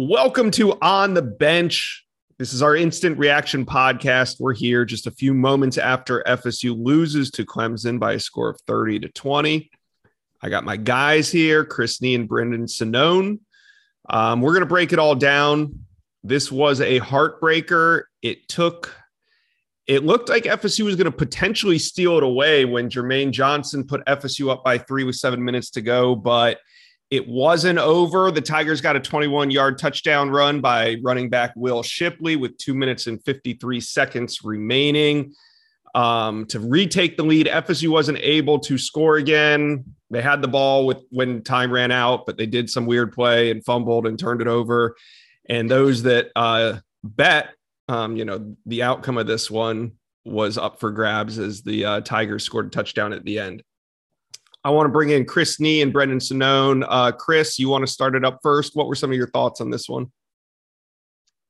Welcome to On the Bench. This is our instant reaction podcast. We're here just a few moments after FSU loses to Clemson by a score of 30 to 20. I got my guys here, Chris and Brendan Sonnone. Um, we're going to break it all down. This was a heartbreaker. It took, it looked like FSU was going to potentially steal it away when Jermaine Johnson put FSU up by three with seven minutes to go, but it wasn't over. The Tigers got a 21 yard touchdown run by running back Will Shipley with two minutes and 53 seconds remaining. Um, to retake the lead, FSU wasn't able to score again. They had the ball with when time ran out, but they did some weird play and fumbled and turned it over. And those that uh, bet, um, you know, the outcome of this one was up for grabs as the uh, Tigers scored a touchdown at the end. I want to bring in Chris Nee and Brendan Sonnone. Uh, Chris, you want to start it up first? What were some of your thoughts on this one?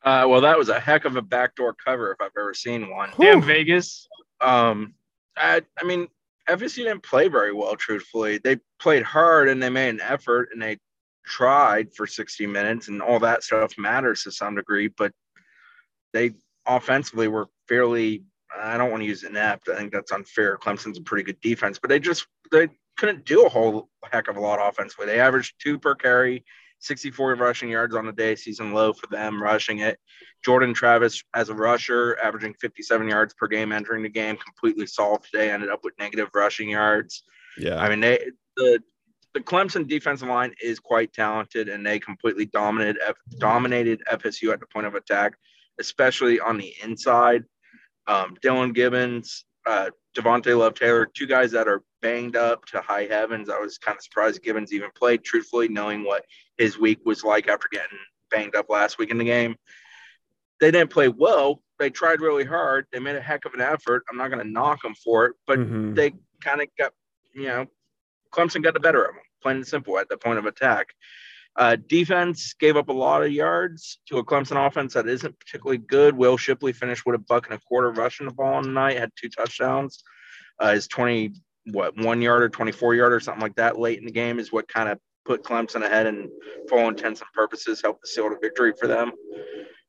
Uh, well, that was a heck of a backdoor cover if I've ever seen one. Whew. Damn Vegas. Um, I, I mean, FSU didn't play very well, truthfully. They played hard and they made an effort and they tried for 60 minutes and all that stuff matters to some degree, but they offensively were fairly I don't want to use inept. I think that's unfair. Clemson's a pretty good defense, but they just they couldn't do a whole heck of a lot offense. offensively. They averaged two per carry, 64 rushing yards on the day, season low for them rushing it. Jordan Travis as a rusher, averaging 57 yards per game entering the game, completely solved today. Ended up with negative rushing yards. Yeah, I mean they the the Clemson defensive line is quite talented, and they completely dominated dominated FSU at the point of attack, especially on the inside. Um, Dillan Gibbons, uh, Devontay Love-Taylor, two guys that are banged up to high heavens. I was kind of surprised Gibbons even played, truthfully, knowing what his week was like after getting banged up last week in the game. They didn't play well. They tried really hard. They made a heck of an effort. I'm not going to knock them for it, but mm-hmm. they kind of got, you know, Clemson got the better of them, plain and simple, at the point of attack. Uh, defense gave up a lot of yards to a Clemson offense that isn't particularly good. Will Shipley finished with a buck and a quarter rushing the ball tonight, had two touchdowns. Uh, his 20, what, one yard or 24 yard or something like that late in the game is what kind of put Clemson ahead and for all intents and purposes helped to seal the victory for them.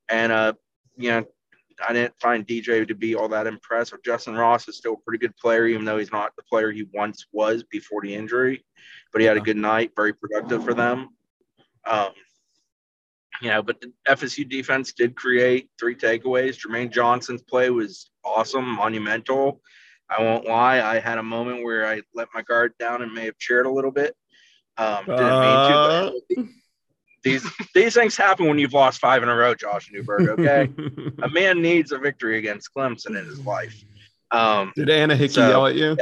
And, uh, you know, I didn't find DJ to be all that impressive. Justin Ross is still a pretty good player, even though he's not the player he once was before the injury. But he had a good night, very productive for them. Um, you know, but the FSU defense did create three takeaways. Jermaine Johnson's play was awesome, monumental. I won't lie. I had a moment where I let my guard down and may have cheered a little bit. Um, didn't uh... mean to. these these things happen when you've lost five in a row, Josh Newberg. Okay, a man needs a victory against Clemson in his life. Um, Did Anna Hickey so, yell at you?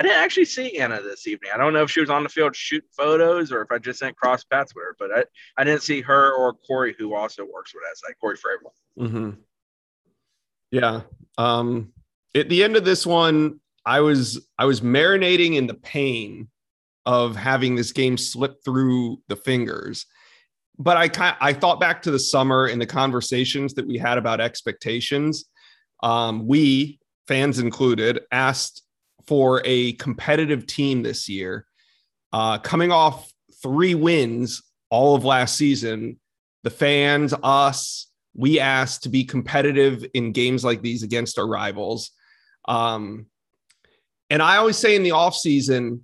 I didn't actually see Anna this evening. I don't know if she was on the field shooting photos or if I just sent cross paths with her, but I, I didn't see her or Corey, who also works with us, like Corey Fravel. Mm-hmm. Yeah. Um, at the end of this one, I was I was marinating in the pain of having this game slip through the fingers. But I I thought back to the summer and the conversations that we had about expectations. Um, we fans included asked for a competitive team this year. Uh, coming off three wins all of last season, the fans, us, we asked to be competitive in games like these against our rivals. Um, and I always say in the offseason,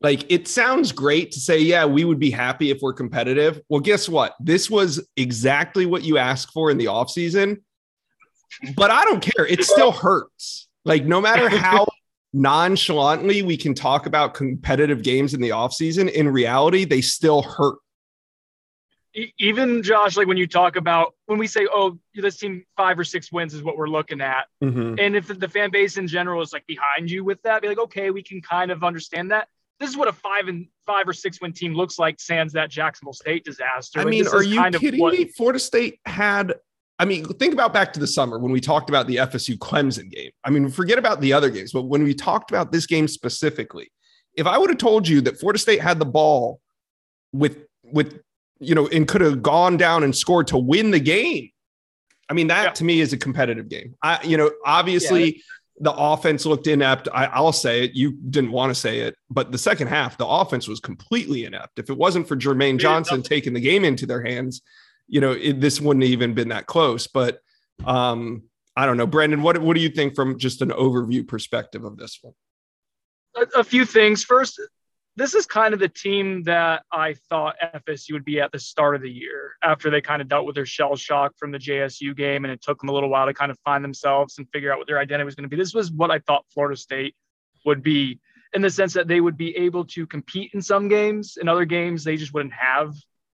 Like it sounds great to say, yeah, we would be happy if we're competitive. Well, guess what? This was exactly what you asked for in the offseason. But I don't care. It still hurts. Like no matter how nonchalantly we can talk about competitive games in the offseason, in reality, they still hurt. Even Josh, like when you talk about when we say, "Oh, this team five or six wins is what we're looking at," mm-hmm. and if the fan base in general is like behind you with that, be like, "Okay, we can kind of understand that." This is what a five and five or six win team looks like. Sans that Jacksonville State disaster. I like, mean, are you kidding what, me? Florida State had I mean, think about back to the summer when we talked about the FSU Clemson game. I mean, forget about the other games, but when we talked about this game specifically, if I would have told you that Florida State had the ball with with you know and could have gone down and scored to win the game, I mean that yeah. to me is a competitive game. I you know obviously. Yeah. The offense looked inept. I, will say it. You didn't want to say it, but the second half, the offense was completely inept. If it wasn't for Jermaine Johnson taking the game into their hands, you know, it, this wouldn't even been that close. But um, I don't know, Brandon, What what do you think from just an overview perspective of this one? A, a few things. First, this is kind of the team that I thought FSU would be at the start of the year after they kind of dealt with their shell shock from the JSU game, and it took them a little while to kind of find themselves and figure out what their identity was going to be. This was what I thought Florida State would be in the sense that they would be able to compete in some games. In other games, they just wouldn't have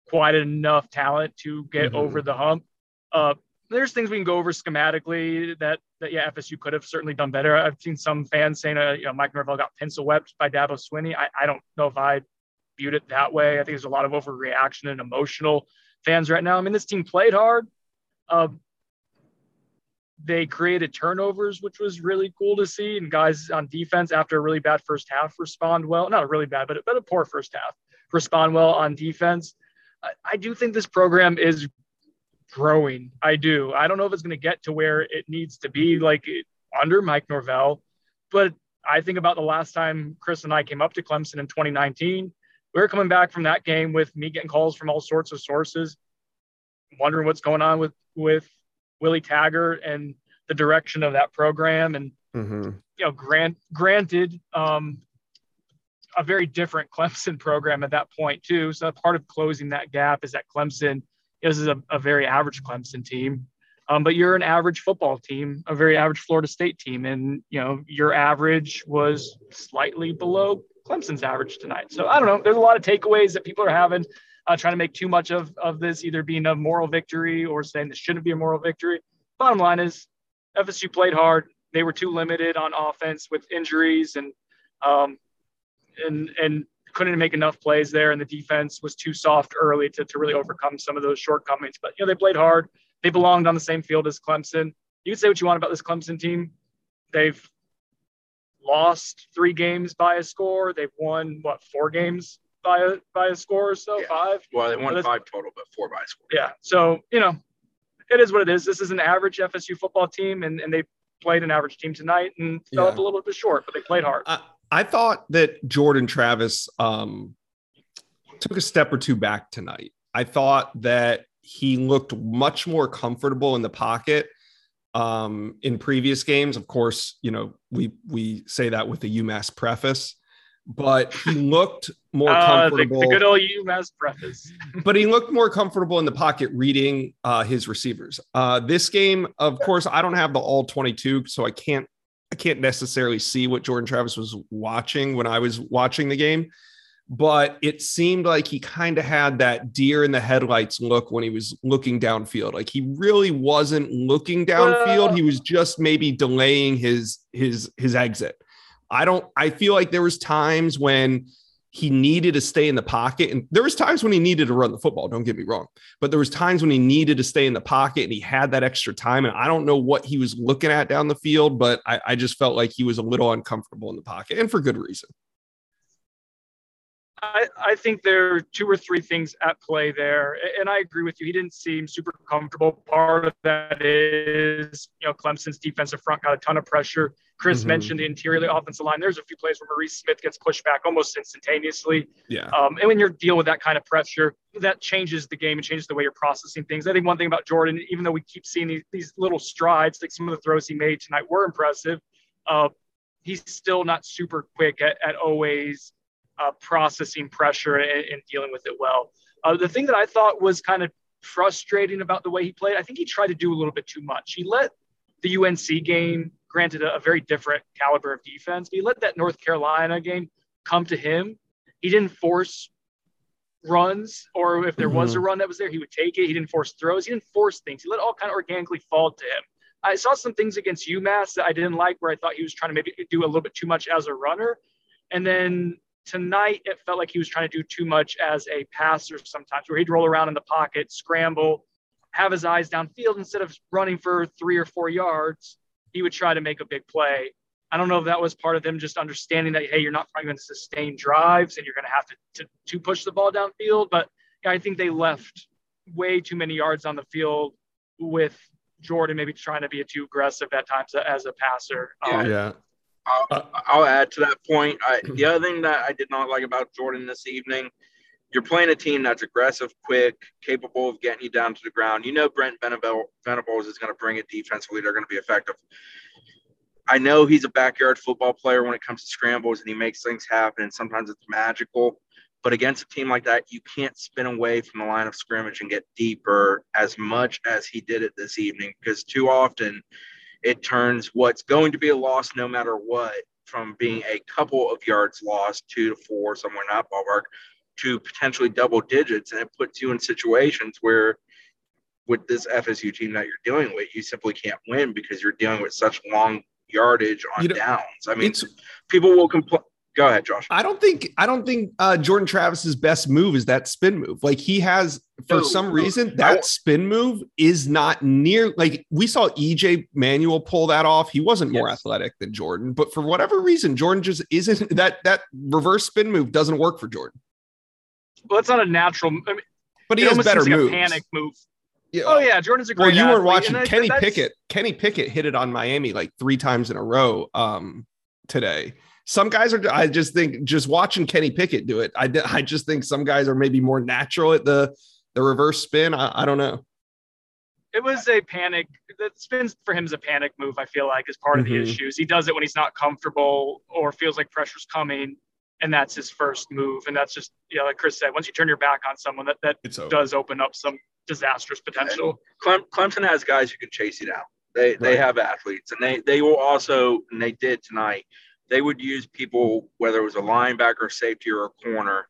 quite enough talent to get mm-hmm. over the hump. Uh, there's things we can go over schematically that that yeah FSU could have certainly done better. I've seen some fans saying uh, you know Mike Norvell got pencil wept by Dabo Swinney. I, I don't know if I viewed it that way. I think there's a lot of overreaction and emotional fans right now. I mean this team played hard. Uh, they created turnovers, which was really cool to see, and guys on defense after a really bad first half respond well. Not really bad, but but a poor first half respond well on defense. I, do think this program is growing. I do. I don't know if it's going to get to where it needs to be, like under Mike Norvell, but I think about the last time Chris and I came up to Clemson in 2019. We were coming back from that game with me getting calls from all sorts of sources, wondering what's going on with with Willie Taggart and the direction of that program. And mm-hmm. you know, grant granted, um, a very different Clemson program at that point too. So part of closing that gap is that Clemson is a, a very average Clemson team. Um, but you're an average football team, a very average Florida State team, and you know your average was slightly below Clemson's average tonight. So I don't know. There's a lot of takeaways that people are having, uh, trying to make too much of of this either being a moral victory or saying this shouldn't be a moral victory. Bottom line is, FSU played hard. They were too limited on offense with injuries and um, and and couldn't make enough plays there, and the defense was too soft early to, to really overcome some of those shortcomings. But you know, they played hard. They belonged on the same field as Clemson. You can say what you want about this Clemson team. They've lost three games by a score. They've won what four games by a by a score or so, yeah. five. Well, they won five total, but four by a score. Yeah. So you know, it is what it is. This is an average FSU football team, and, and they played an average team tonight and fell yeah. up a little bit short, but they played hard. Uh, I thought that Jordan Travis um, took a step or two back tonight. I thought that he looked much more comfortable in the pocket um, in previous games. Of course, you know we we say that with the UMass preface, but he looked more uh, comfortable. The, the, good old UMass preface. but he looked more comfortable in the pocket reading uh, his receivers. Uh, this game, of course, I don't have the all 22, so I can't can't necessarily see what Jordan Travis was watching when I was watching the game, but it seemed like he kind of had that deer in the headlights look when he was looking downfield. Like he really wasn't looking downfield. He was just maybe delaying his his his exit. I don't I feel like there was times when he needed to stay in the pocket and there was times when he needed to run the football don't get me wrong but there was times when he needed to stay in the pocket and he had that extra time and i don't know what he was looking at down the field but i, I just felt like he was a little uncomfortable in the pocket and for good reason I, I think there are two or three things at play there. And I agree with you. He didn't seem super comfortable. Part of that is, you know, Clemson's defensive front got a ton of pressure. Chris mm-hmm. mentioned the interior of the offensive line. There's a few plays where Maurice Smith gets pushed back almost instantaneously. Yeah. Um, and when you're dealing with that kind of pressure, that changes the game and changes the way you're processing things. I think one thing about Jordan, even though we keep seeing these, these little strides, like some of the throws he made tonight were impressive, uh, he's still not super quick at, at always uh, processing pressure and, and, dealing with it well. Uh, the thing that I thought was kind of frustrating about the way he played, I think he tried to do a little bit too much. He let the UNC game, granted a, a very different caliber of defense, but he let that North Carolina game come to him. He didn't force runs, or if there mm-hmm. was a mm-hmm. run that was there, he would take it. He didn't force throws. He didn't force things. He let all kind of organically fall to him. I saw some things against UMass that I didn't like, where I thought he was trying to maybe do a little bit too much as a runner. And then tonight, it felt like he was trying to do too much as a passer sometimes, where he'd roll around in the pocket, scramble, have his eyes downfield instead of running for three or four yards. He would try to make a big play. I don't know if that was part of them just understanding that, hey, you're not probably going to sustain drives and you're going to have to, to, to push the ball downfield. But yeah, I think they left way too many yards on the field with Jordan maybe trying to be too aggressive at times as a passer. Yeah. Um, yeah. I'll, I'll, add to that point. I, the other thing that I did not like about Jordan this evening, you're playing a team that's aggressive, quick, capable of getting you down to the ground. You know Brent Venables is going to bring it defensively. They're going to be effective. I know he's a backyard football player when it comes to scrambles and he makes things happen. And sometimes it's magical. But against a team like that, you can't spin away from the line of scrimmage and get deeper as much as he did it this evening because too often it turns what's going to be a loss no matter what from being a couple of yards lost, two to four, somewhere in that ballpark, to potentially double digits. And it puts you in situations where with this FSU team that you're dealing with, you simply can't win because you're dealing with such long yardage on you know, downs. I mean, people will complain. Go ahead, Josh. I don't think I don't think uh, Jordan Travis's best move is that spin move. Like he has for no, some reason that spin move is not near. Like we saw EJ Manuel pull that off. He wasn't more yes. athletic than Jordan, but for whatever reason, Jordan just isn't. That that reverse spin move doesn't work for Jordan. Well, it's not a natural. I mean, but he has better moves. Like panic move. Yeah. Oh yeah, Jordan's a great. Well, you were watching Kenny Pickett. Kenny Pickett hit it on Miami like three times in a row um, today. Some guys are. I just think just watching Kenny Pickett do it. I I just think some guys are maybe more natural at the the reverse spin. I, I don't know. It was a panic. The spins for him is a panic move. I feel like is part mm-hmm. of the mm-hmm. issues. He does it when he's not comfortable or feels like pressure's coming, and that's his first move. And that's just yeah, like Chris said, once you turn your back on someone, that that does open up some disastrous potential. Clem, Clemson has guys who can chase you down. They right. they have athletes, and they they will also, and they did tonight. They would use people, whether it was a linebacker, safety, or a corner,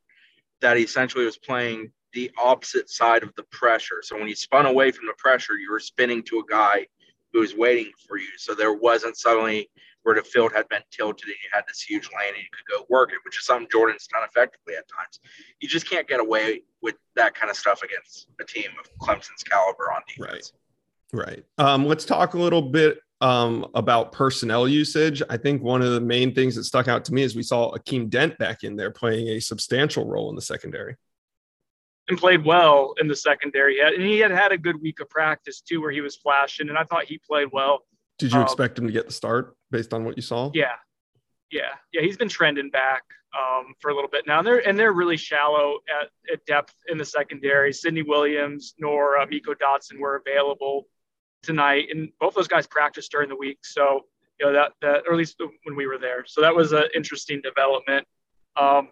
that essentially was playing the opposite side of the pressure. So when you spun away from the pressure, you were spinning to a guy who was waiting for you. So there wasn't suddenly where the field had been tilted and you had this huge lane and you could go work it, which is something Jordan's done effectively at times. You just can't get away with that kind of stuff against a team of Clemson's caliber on defense. Right. Right. Um, let's talk a little bit um, about personnel usage. I think one of the main things that stuck out to me is we saw Akeem Dent back in there playing a substantial role in the secondary. And played well in the secondary. And he had had a good week of practice too, where he was flashing, and I thought he played well. Did you um, expect him to get the start based on what you saw? Yeah, yeah, yeah. He's been trending back um, for a little bit now. And they're and they're really shallow at, at depth in the secondary. Sidney Williams nor uh, Meiko Dotson were available tonight, and both those guys practiced during the week. So you know that that or at least when we were there. So that was an interesting development. Um,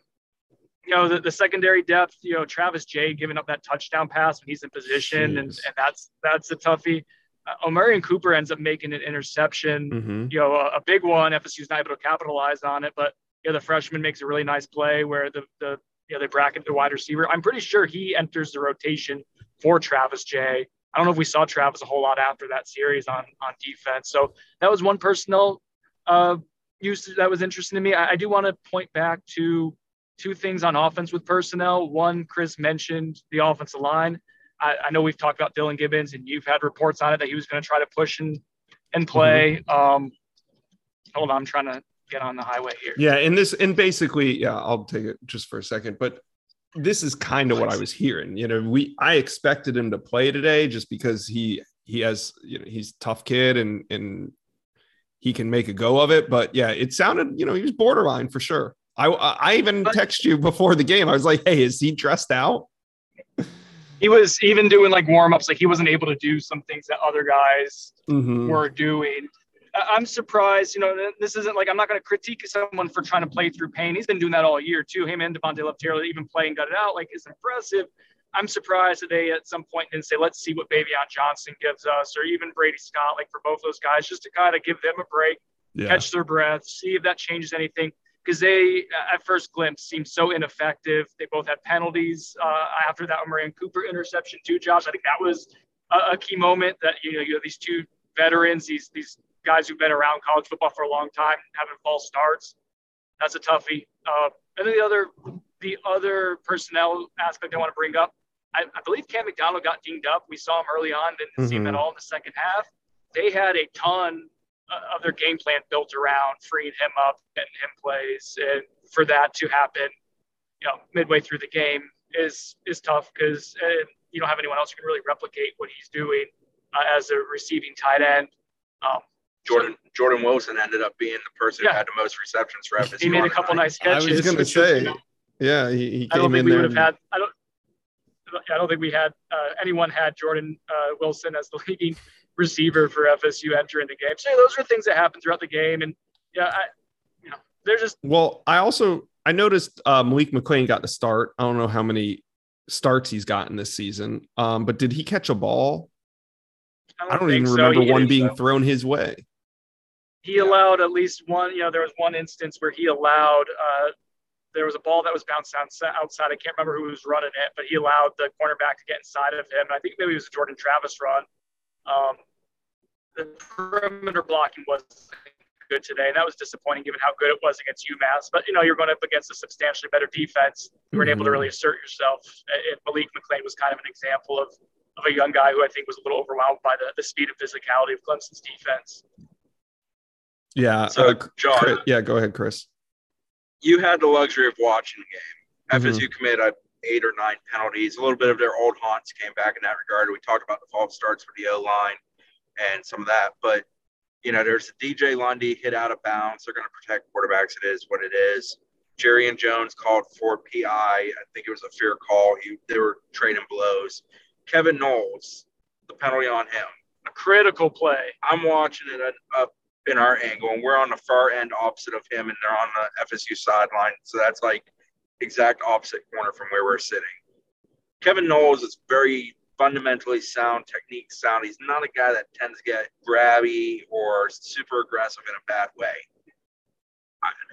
you know the, the secondary depth. You know Travis Jay giving up that touchdown pass when he's in position, and, and that's that's a toughie uh, Omarion Cooper ends up making an interception, mm-hmm. you know, a, a, big one. FSU's not able to capitalize on it, but you know, the freshman makes a really nice play where the the you know they bracket the wide receiver. I'm pretty sure he enters the rotation for Travis Jay. I don't know if we saw Travis a whole lot after that series on on defense. So that was one personnel uh, use that was interesting to me. I, I do want to point back to two things on offense with personnel. One, Chris mentioned the offensive line. I, I, know we've talked about Dillan Gibbons, and you've had reports on it that he was going to try to push and and play. Mm-hmm. Um, hold on, I'm trying to get on the highway here. Yeah, and this and basically, yeah, I'll take it just for a second, but this is kind of what I was hearing. You know, we I expected him to play today just because he he has you know he's tough kid and and he can make a go of it. But yeah, it sounded you know he was borderline for sure. I I even text you before the game. I was like, hey, is he dressed out? He was even doing like warm ups, like he wasn't able to do some things that other guys mm-hmm. were doing. I'm surprised, you know, this isn't like I'm not going to critique someone for trying to play through pain. He's been doing that all year too. Him and Devontay Taylor even playing got it out like is impressive. I'm surprised that they at some point didn't say, let's see what Baveon Johnson gives us, or even Brady Scott, like for both those guys, just to kind of give them a break, yeah. catch their breath, see if that changes anything. Because they, at first glimpse, seemed so ineffective. They both had penalties uh, after that Omarion Cooper interception too. Josh, I think that was a, a key moment that you know you have these two veterans, these these guys who've been around college football for a long time, having false starts. That's a toughie. Uh, and then the other the other personnel aspect I want to bring up, I, I believe Cam McDonald got dinged up. We saw him early on, didn't mm-hmm. see him at mm-hmm. all in the second half. They had a ton of their game plan built around freeing him up, and him plays, and for that to happen, you know, midway through the game is is tough because uh, you don't have anyone else who can really replicate what he's doing uh, as a receiving tight end. Um, Jordan so, Jordan Wilson ended up being the person yeah. who had the most receptions for FSU. He made a couple nice catches. I was going to say, yeah, he, he I don't think we would have had. I don't. I don't think we had uh, anyone had Jordan uh, Wilson as the leading receiver for FSU entering the game. So those are things that happen throughout the game, and yeah, I, you know, they're just. Well, I also I noticed uh, Malik McClain got the start. I don't know how many starts he's gotten this season, um, but did he catch a ball? I don't, I don't even remember one being so. thrown his way. He allowed at least one. You know, there was one instance where he allowed uh, there was a ball that was bounced outside. I can't remember who was running it, but he allowed the cornerback to get inside of him. I think maybe it was a Jordan Travis run. Um, the perimeter blocking wasn't good today, and that was disappointing given how good it was against UMass. But you know, you're going up against a substantially better defense. You weren't mm-hmm. able to really assert yourself. And Malik McClain was kind of an example of of a young guy who I think was a little overwhelmed by the, the speed and physicality of Clemson's defense. Yeah. So, uh, John, Chris, yeah, go ahead, Chris you had the luxury of watching the game. Mm-hmm. FSU committed eight or nine penalties. A little bit of their old haunts came back in that regard. We talked about the false starts for the O line and some of that, but you know, there's DJ Lundy hit out of bounds. They're going to protect quarterbacks. It is what it is. Jarrian Jones called for PI. I think it was a fair call. He, they were trading blows. Kevin Knowles, the penalty on him. A critical play. I'm watching it up in our angle, and we're on the far end opposite of him, and they're on the FSU sideline. So that's like exact opposite corner from where we're sitting. Kevin Knowles is very fundamentally sound, technique sound. He's not a guy that tends to get grabby or super aggressive in a bad way.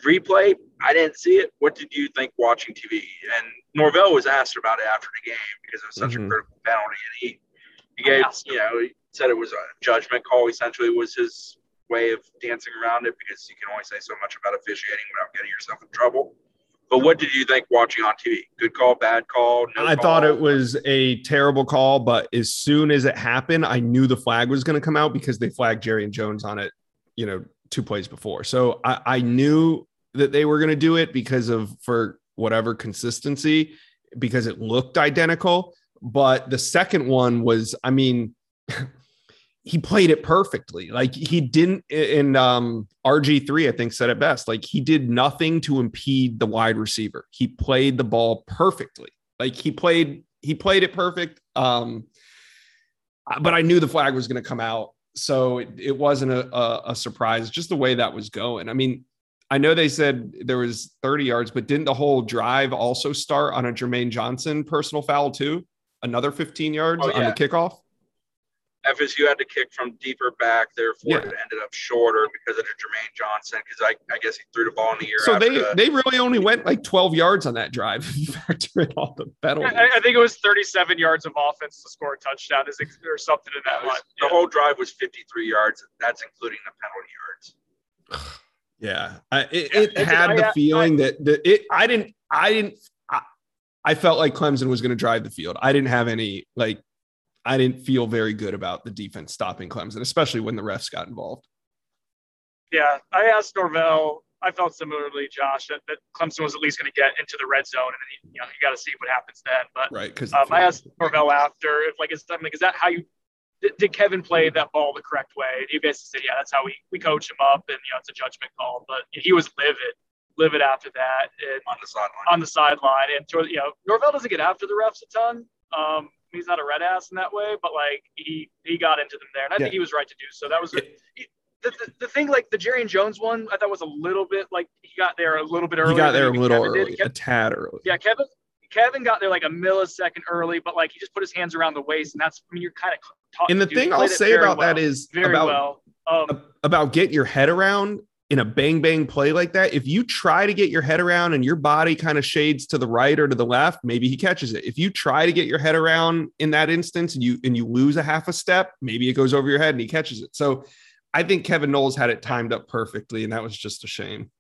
Replay, I didn't see it. What did you think watching TV? And Norvell was asked about it after the game because it was such mm-hmm. a critical penalty, and he he gave you know he said it was a judgment call. Essentially, was his way of dancing around it because you can only say so much about officiating without getting yourself in trouble. But what did you think watching on TV? Good call, bad call? No I call? thought it was a terrible call, but as soon as it happened, I knew the flag was going to come out because they flagged Jarrian Jones on it, you know, two plays before. So I, I knew that they were going to do it because of for whatever consistency, because it looked identical. But the second one was, I mean, he played it perfectly. Like he didn't in um RG3 I think said it best. Like he did nothing to impede the wide receiver. He played the ball perfectly. Like he played he played it perfect. Um but I knew the flag was going to come out. So it, it wasn't a, a, a surprise just the way that was going. I mean, I know they said there was 30 yards, but didn't the whole drive also start on a Jermaine Johnson personal foul too? Another 15 yards oh, yeah. on the kickoff? FSU had to kick from deeper back, therefore yeah. it ended up shorter because of the Jermaine Johnson. Because I, I guess he threw the ball in the air. So they the, they really only went like 12 yards on that drive. factor in all the penalties. I, I, think it was 37 yards of offense to score a touchdown, is or something in that line. The yeah. whole drive was 53 yards. That's including the penalty yards. yeah, I, it, yeah. it had I, the feeling that that it. I didn't. I didn't. I felt like Clemson was going to drive the field. I didn't have any like I didn't feel very good about the defense stopping Clemson, especially when the refs got involved. Yeah, I asked Norvell. I felt similarly, Josh, that, that Clemson was at least going to get into the red zone, and then you know you got to see what happens then. But right, because um, I asked Norvell after if like is, I mean, like, is that how you did, did, Kevin play that ball the correct way? And he basically said, yeah, that's how we we coach him up, and you know it's a judgment call. But he was livid, livid after that, and on the sideline. On the sideline, and you know Norvell doesn't get after the refs a ton. Um, he's not a red ass in that way, but like he he got into them there, and I yeah. think he was right to do so. That was a, he, the, the, the thing like the Jarrian Jones one, I thought was a little bit like he got there a little bit early. He got there a little early, a tad early. Yeah, Kevin. Kevin got there like a millisecond early, but like he just put his hands around the waist, and that's I mean you're kind of talking. And the thing I'll say about well, that is very about, well. Um, about getting your head around in a bang bang play like that. If you try to get your head around and your body kind of shades to the right or to the left, maybe he catches it. If you try to get your head around in that instance and you and you lose a half a step, maybe it goes over your head and he catches it. So I think Kevin Knowles had it timed up perfectly, and that was just a shame.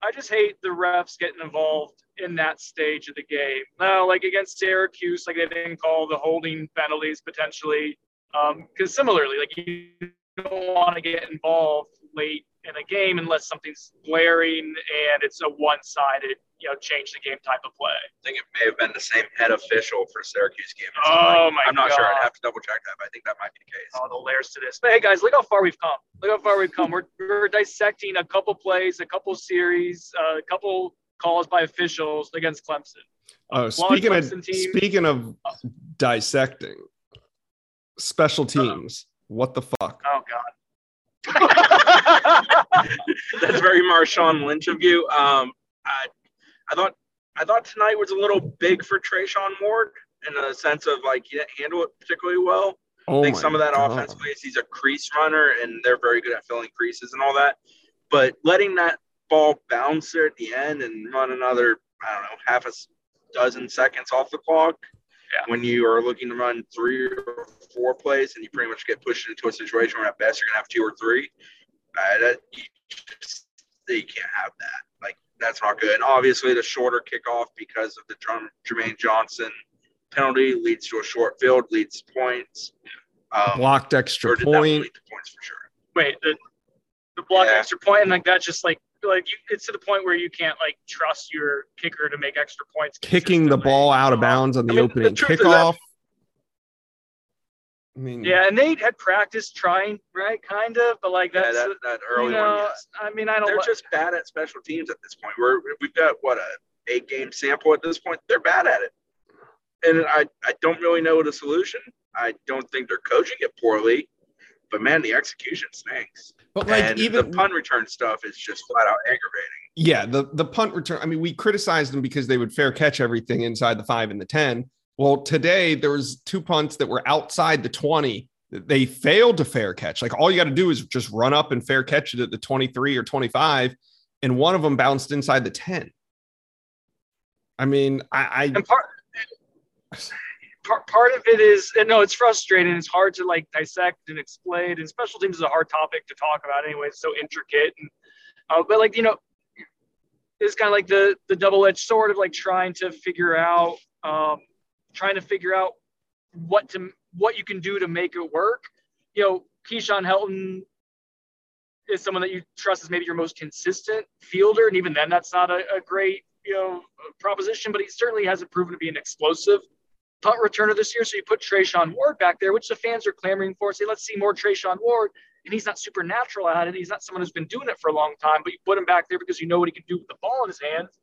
I just hate the refs getting involved in that stage of the game. Now, like against Syracuse, like they didn't call the holding penalties potentially. Because um, similarly, like you don't want to get involved late in a game unless something's glaring and it's a one-sided, you know, change the game type of play. I think it may have been the same head official for Syracuse game. Oh my! I'm not God. sure. I'd have to double check that, but I think that might be the case. Oh, the layers to this. But hey, guys, look how far we've come. Look how far we've come. We're, we're dissecting a couple plays, a couple series, uh, a couple calls by officials against Clemson. Oh, speaking of team. speaking of dissecting, special teams. Uh, what the fuck? Oh God. That's very Marshawn Lynch of you. Um, I, I thought I thought tonight was a little big for Treshaun Ward in the sense of like he didn't handle it particularly well. Oh I think some of that God. offensively is he's a crease runner and they're very good at filling creases and all that. But letting that ball bounce there at the end and run another, I don't know, half a dozen seconds off the clock yeah. when you are looking to run three or four plays and you pretty much get pushed into a situation where at best you're gonna have two or three. Uh, that you, just, you can't have that. Like that's not good. And obviously the shorter kickoff because of the Jermaine Johnson penalty leads to a short field, leads points. Um, blocked extra point. points for sure. Wait, the, the blocked yeah. extra point and like that's just like like you, it's to the point where you can't like trust your kicker to make extra points. Kicking the ball out of bounds on the I mean, opening the kickoff. I mean, yeah, and they had practiced trying, right? Kind of, but like that's yeah, that, that early you know, one. Yes. I mean, I don't. They're just bad at special teams at this point. We're we've got what a eight game sample at this point. They're bad at it, and I I don't really know the solution. I don't think they're coaching it poorly, but man, the execution stinks. But like and even the punt return stuff is just flat out aggravating. Yeah, the the punt return. I mean, we criticized them because they would fair catch everything inside the five and the ten. Well, today there was two punts that were outside the twenty. They failed to fair catch. Like all you got to do is just run up and fair catch it at the twenty three or twenty five, and one of them bounced inside the ten. I mean, I. I and part, part, part of it is no it's frustrating it's hard to like dissect and explain and special teams is a hard topic to talk about anyway it's so intricate and uh, but like you know it's kind of like the the double-edged sword of like trying to figure out um, trying to figure out what to what you can do to make it work you know Keyshawn Helton is someone that you trust as maybe your most consistent fielder and even then that's not a, a great you know proposition but he certainly hasn't proven to be an explosive punt returner this year. So you put Treshaun Ward back there, which the fans are clamoring for. Say, let's see more Treshaun Ward. And he's not supernatural at it. He's not someone who's been doing it for a long time, but you put him back there because you know what he can do with the ball in his hands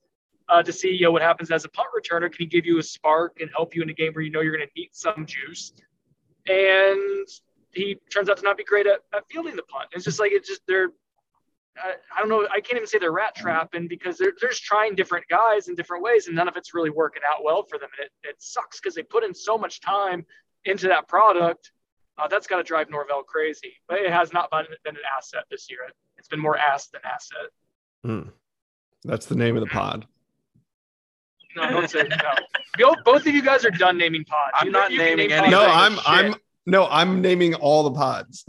uh, to see you know, what happens as a punt returner. Can he give you a spark and help you in a game where you know you're going to need some juice? And he turns out to not be great at, at fielding the punt. It's just like it's just they're I, I, don't know. I can't even say they're rat trapping because they're, they're just trying different guys in different ways, and none of it's really working out well for them. And it, it sucks because they put in so much time into that product. Uh, that's got to drive Norvell crazy. But it has not been, been, an asset this year. It's been more ass than asset. Mm. That's the name of the pod. No, don't say no. Both of you guys are done naming pods. I'm you not naming any. No, I'm I'm no, I'm naming all the pods.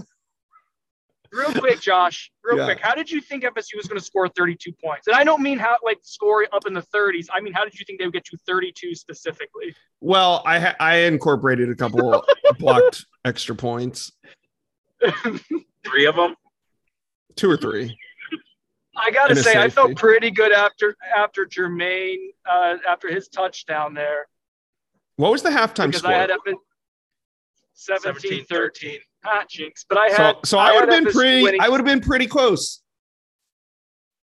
real quick, Josh, real yeah. quick, how did you think FSU was going to score 32 points? And I don't mean how like score up in the 30s. I mean, how did you think they would get to 32 specifically? Well, I ha- I incorporated a couple blocked extra points. three of them, two or three. I gotta say, I felt pretty good after after Jermaine uh, after his touchdown there. What was the halftime because score? I had 17, 13 not jinx, but I had. So, so I, I would have been pretty. Winning. I would have been pretty close.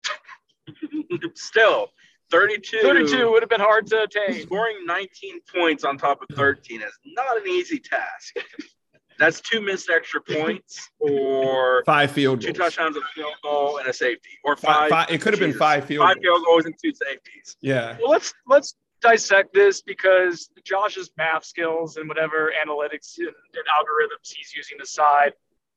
Still, 32. 32 would have been hard to attain. Scoring 19 points on top of 13 is not an easy task. That's two missed extra points or Five field goals. two touchdowns, a field goal, and a safety, or Fi- five. fi- it could have been five field Five goals. field goals and two safeties. Yeah. Well, let's let's dissect this because Josh's math skills and whatever analytics and, and algorithms he's using aside,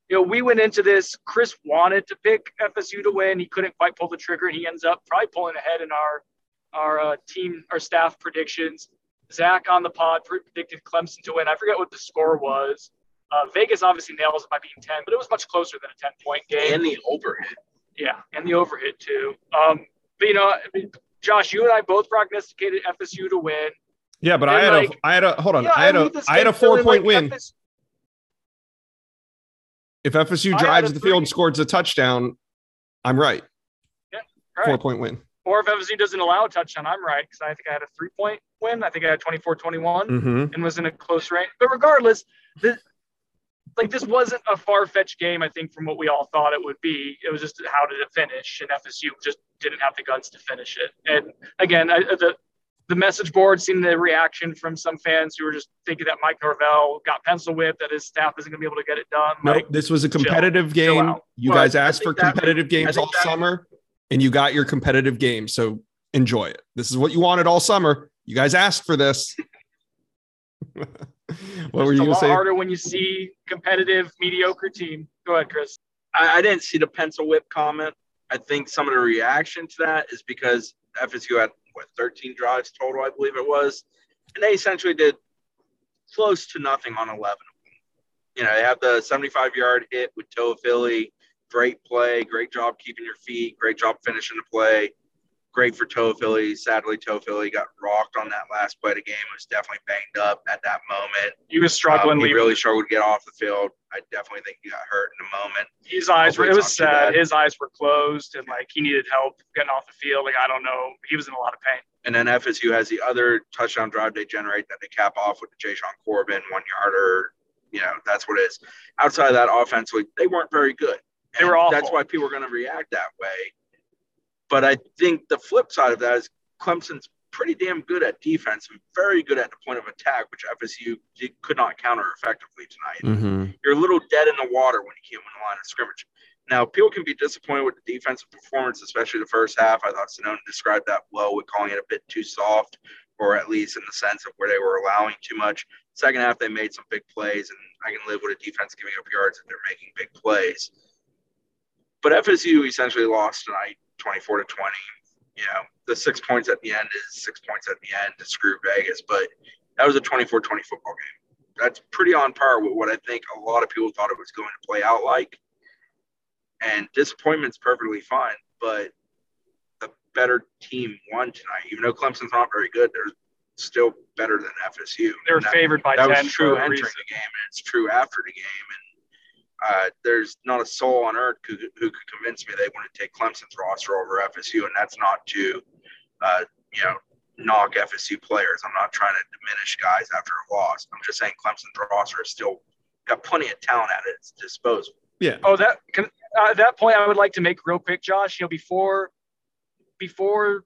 you know, we went into this. Chris wanted to pick FSU to win. He couldn't quite pull the trigger, and he ends up probably pulling ahead in our our uh, team, our staff predictions. Zach on the pod predicted Clemson to win. I forget what the score was. Uh, Vegas obviously nails it by being 10, but it was much closer than a 10 point game. And the overhit. Yeah, and the overhit too. Um, but you know, I mean, Josh, you and I both prognosticated FSU to win. Yeah, but And, I had like- a I had a hold on. Yeah, I had a leave this I had a four point like win. FS If FSU drives a the field and scores a touchdown, I'm right. right. Four point win. Or if FSU doesn't allow a touchdown, I'm right because I think I had a three point win. I think I had 24 21 Mm-hmm. and was in a close range. But regardless, this, like this wasn't a far fetched game, I think, from what we all thought it would be. It was just how did it finish? And FSU just didn't have the guns to finish it. And again, I, the the message board seen the reaction from some fans who were just thinking that Mike Norvell got pencil whipped, that his staff isn't going to be able to get it done. No, Like, this was a competitive game. out. You Well, guys asked for competitive games all that- summer, and you got your competitive game. So enjoy it. This is what you wanted all summer. You guys asked for this. what were it's you a gonna lot say? harder when you see competitive, mediocre team. Go ahead, Chris. I, I didn't see the pencil whip comment. I think some of the reaction to that is because FSU had what 13 drives total, I believe it was, and they essentially did close to nothing on 11 of them. You know, they have the 75 yard hit with Toa Philly, great play, great job keeping your feet, great job finishing the play, great for Toa Philly. Sadly, Toa Philly got rocked on that last play of the game. Was definitely banged up at that moment. He was struggling. Um, he really struggled to get off the field. I definitely think he got hurt in the moment. his eyes were, it was sad his eyes were closed and like he needed help getting off the field like i don't know he was in a lot of pain And then FSU has the other touchdown drive they generate that they cap off with the Jashaun Corbin one yarder. You know, that's what it is. Outside of that, offensively, they weren't very good. They were awful. That's why people are going to react that way. But I think the flip side of that is Clemson's pretty damn good at defense and very good at the point of attack, which FSU did- could not counter effectively tonight Mm-hmm. you're a little dead in the water when you can't win the line of scrimmage. Now, people can be disappointed with the defensive performance, especially the first half. I thought Sonnone described that well with calling it a bit too soft, or at least in the sense of where they were allowing too much. Second half, they made some big plays, and I can live with a defense giving up yards if they're making big plays. But FSU essentially lost tonight, 24 to 20. You know, the six points at the end is six points at the end to screw Vegas, but that was a 24 20 football game that's pretty on par with what I think a lot of people thought it was going to play out like. And disappointment's perfectly fine, but the better team won tonight. Even though Clemson's not very good, they're still better than FSU. they were that, favored by that 10 was true entering reason. the game, and it's true after the game. And uh, there's not a soul on earth who, who could convince me they want to take Clemson's roster over FSU, and that's not to, uh, you know, knock FSU players. I'm not trying to diminish guys after a loss. I'm just saying Clemson's roster is still got plenty of talent at its disposal. Yeah. Oh, that can, uh, at that point, I would like to make real quick, Josh. You know, before before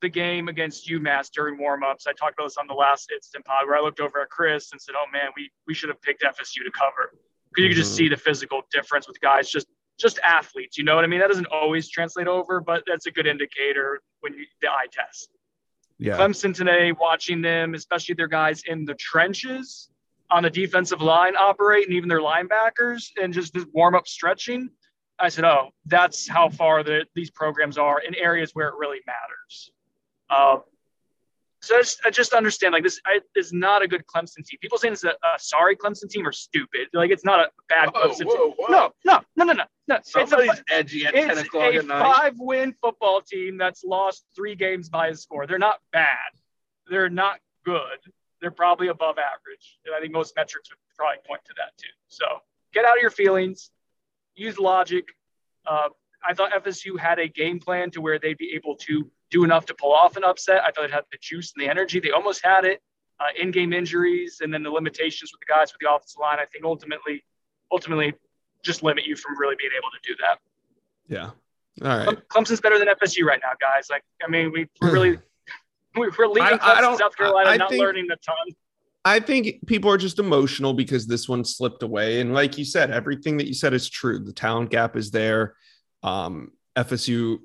the game against UMass during warmups, I talked about this on the last instant pod where I looked over at Chris and said, "Oh man, we we should have picked FSU to cover because you could just Mhm. see the physical difference with guys just just athletes. You know what I mean? That doesn't always translate over, but that's a good indicator when you the eye test. Yeah. Clemson today, watching them, especially their guys in the trenches on the defensive line operate and even their linebackers and just this warm up stretching. I said, oh, that's how far the, these programs are in areas where it really matters. Um, so I just, I just understand like this I, is not a good Clemson team. People saying it's a, a sorry Clemson team are stupid. Like it's not a bad Whoa, Clemson whoa, team. whoa. No, no, no, no, no, no. It's a, Somebody's edgy at 10 o'clock a at night. five win football team that's lost three games by a score. They're not bad. They're not good. They're probably above average. And I think most metrics would probably point to that too. So get out of your feelings, use logic. Uh, I thought FSU had a game plan to where they'd be able to do enough to pull off an upset. I thought it had the juice and the energy. They almost had it. Uh, in-game injuries and then the limitations with the guys with the offensive line. I think ultimately, ultimately, just limit you from really being able to do that. Yeah. All right. Clemson's better than FSU right now, guys. Like, I mean, we, really we- we're leaving I- I Clemson, don't- South Carolina, I not think- learning a ton. I think people are just emotional because this one slipped away. And like you said, everything that you said is true. The talent gap is there. Um, FSU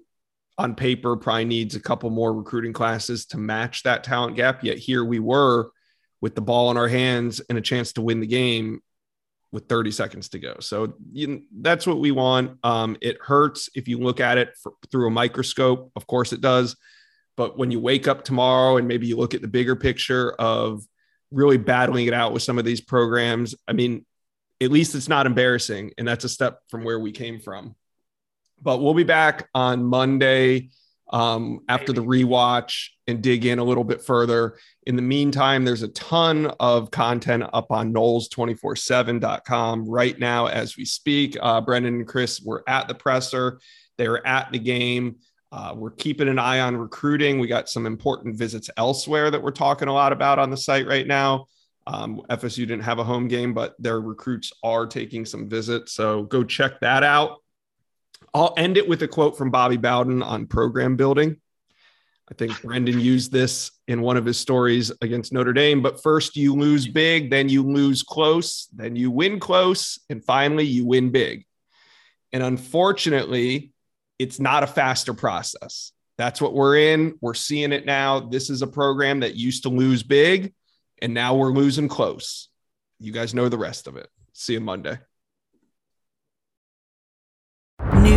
on paper probably needs a couple more recruiting classes to match that talent gap. Yet here we were with the ball in our hands and a chance to win the game with 30 seconds to go. So you, that's what we want. Um, it hurts if you look at it for, through a microscope. Of course it does. But when you wake up tomorrow and maybe you look at the bigger picture of really battling it out with some of these programs, I mean, at least it's not embarrassing. And that's a step from where we came from. But we'll be back on Monday um, after the rewatch and dig in a little bit further. In the meantime, there's a ton of content up on Noles247.com right now as we speak. Uh, Brendan and Chris were at the presser, they were at the game. Uh, we're keeping an eye on recruiting. We got some important visits elsewhere that we're talking a lot about on the site right now. Um, FSU didn't have a home game, but their recruits are taking some visits. So go check that out. I'll end it with a quote from Bobby Bowden on program building. I think Brendan used this in one of his stories against Notre Dame. But first, you lose big, then you lose close, then you win close, and finally, you win big. And unfortunately, it's not a faster process. That's what we're in. We're seeing it now. This is a program that used to lose big, and now we're losing close. You guys know the rest of it. See you Monday. New